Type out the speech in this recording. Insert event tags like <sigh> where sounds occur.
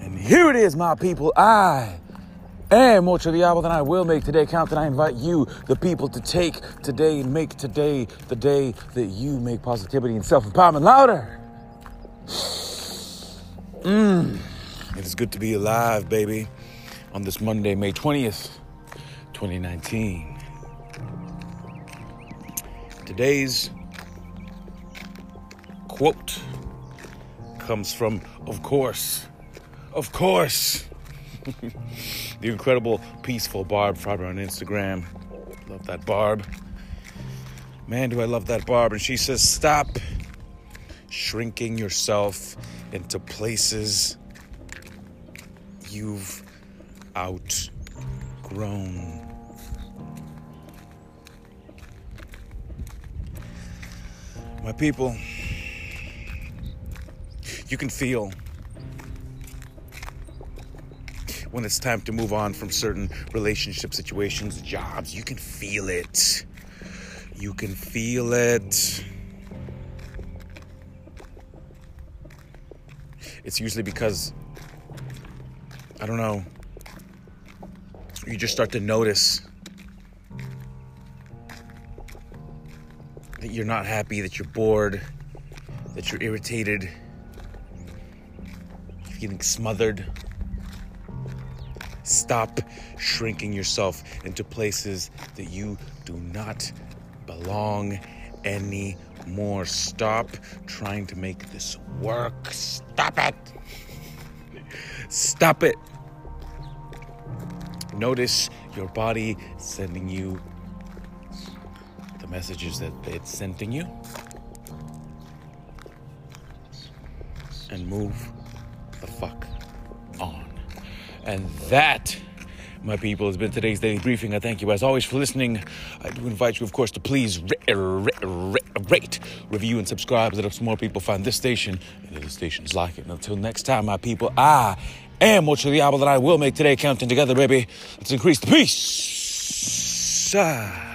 And here it is, my people. I am more reliable than I will make today count. And I invite you, the people, to take today and make today the day that you make positivity and self empowerment louder. Mmm. It is good to be alive, baby, on this Monday, May 20th, 2019. Today's quote comes from, of course, of course, <laughs> the incredible, peaceful Barb Farber on Instagram. Love that Barb. Man, do I love that Barb. And she says, Stop shrinking yourself into places you've outgrown. My people, you can feel when it's time to move on from certain relationship situations, jobs. You can feel it. You can feel it. It's usually because, I don't know, you just start to notice that you're not happy, that you're bored, that you're irritated, feeling smothered. Stop shrinking yourself into places that you do not belong anymore. Stop trying to make this work. Stop it. Stop it. Notice your body sending you the messages that it's sending you. And move the fuck on. And that, my people, has been today's daily briefing. I thank you as always for listening. I do invite you, of course, to please rate, review, and subscribe so that more people find this station and other stations like it. And until next time, my people, I am more reliable than I will make today counting together, baby. Let's increase the peace. Ah.